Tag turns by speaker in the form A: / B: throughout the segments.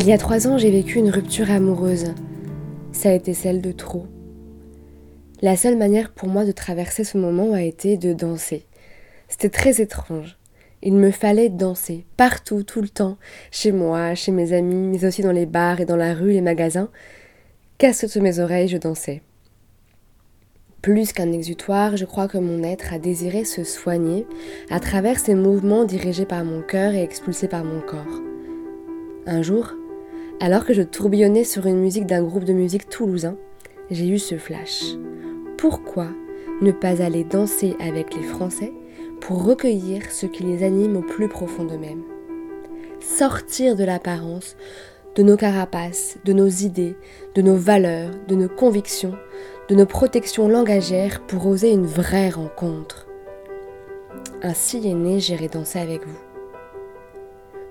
A: Il y a trois ans, j'ai vécu une rupture amoureuse. Ça a été celle de trop. La seule manière pour moi de traverser ce moment a été de danser. C'était très étrange. Il me fallait danser, partout, tout le temps, chez moi, chez mes amis, mais aussi dans les bars et dans la rue, les magasins. Casse sous mes oreilles, je dansais. Plus qu'un exutoire, je crois que mon être a désiré se soigner à travers ces mouvements dirigés par mon cœur et expulsés par mon corps. Un jour, alors que je tourbillonnais sur une musique d'un groupe de musique toulousain, j'ai eu ce flash. Pourquoi ne pas aller danser avec les Français pour recueillir ce qui les anime au plus profond d'eux-mêmes? Sortir de l'apparence, de nos carapaces, de nos idées, de nos valeurs, de nos convictions, de nos protections langagières pour oser une vraie rencontre. Ainsi est né J'irai danser avec vous.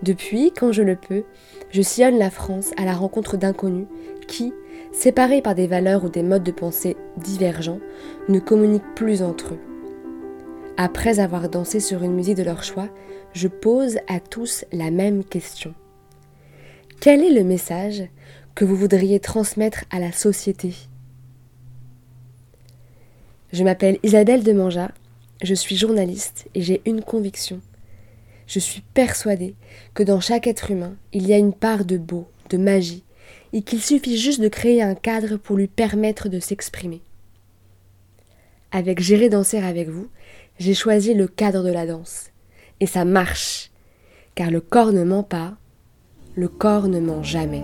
A: Depuis, quand je le peux, je sillonne la France à la rencontre d'inconnus qui, séparés par des valeurs ou des modes de pensée divergents, ne communiquent plus entre eux. Après avoir dansé sur une musique de leur choix, je pose à tous la même question. Quel est le message que vous voudriez transmettre à la société? Je m'appelle Isabelle Demanja, je suis journaliste et j'ai une conviction je suis persuadée que dans chaque être humain, il y a une part de beau, de magie, et qu'il suffit juste de créer un cadre pour lui permettre de s'exprimer. Avec Gérer danser avec vous, j'ai choisi le cadre de la danse. Et ça marche, car le corps ne ment pas, le corps ne ment jamais.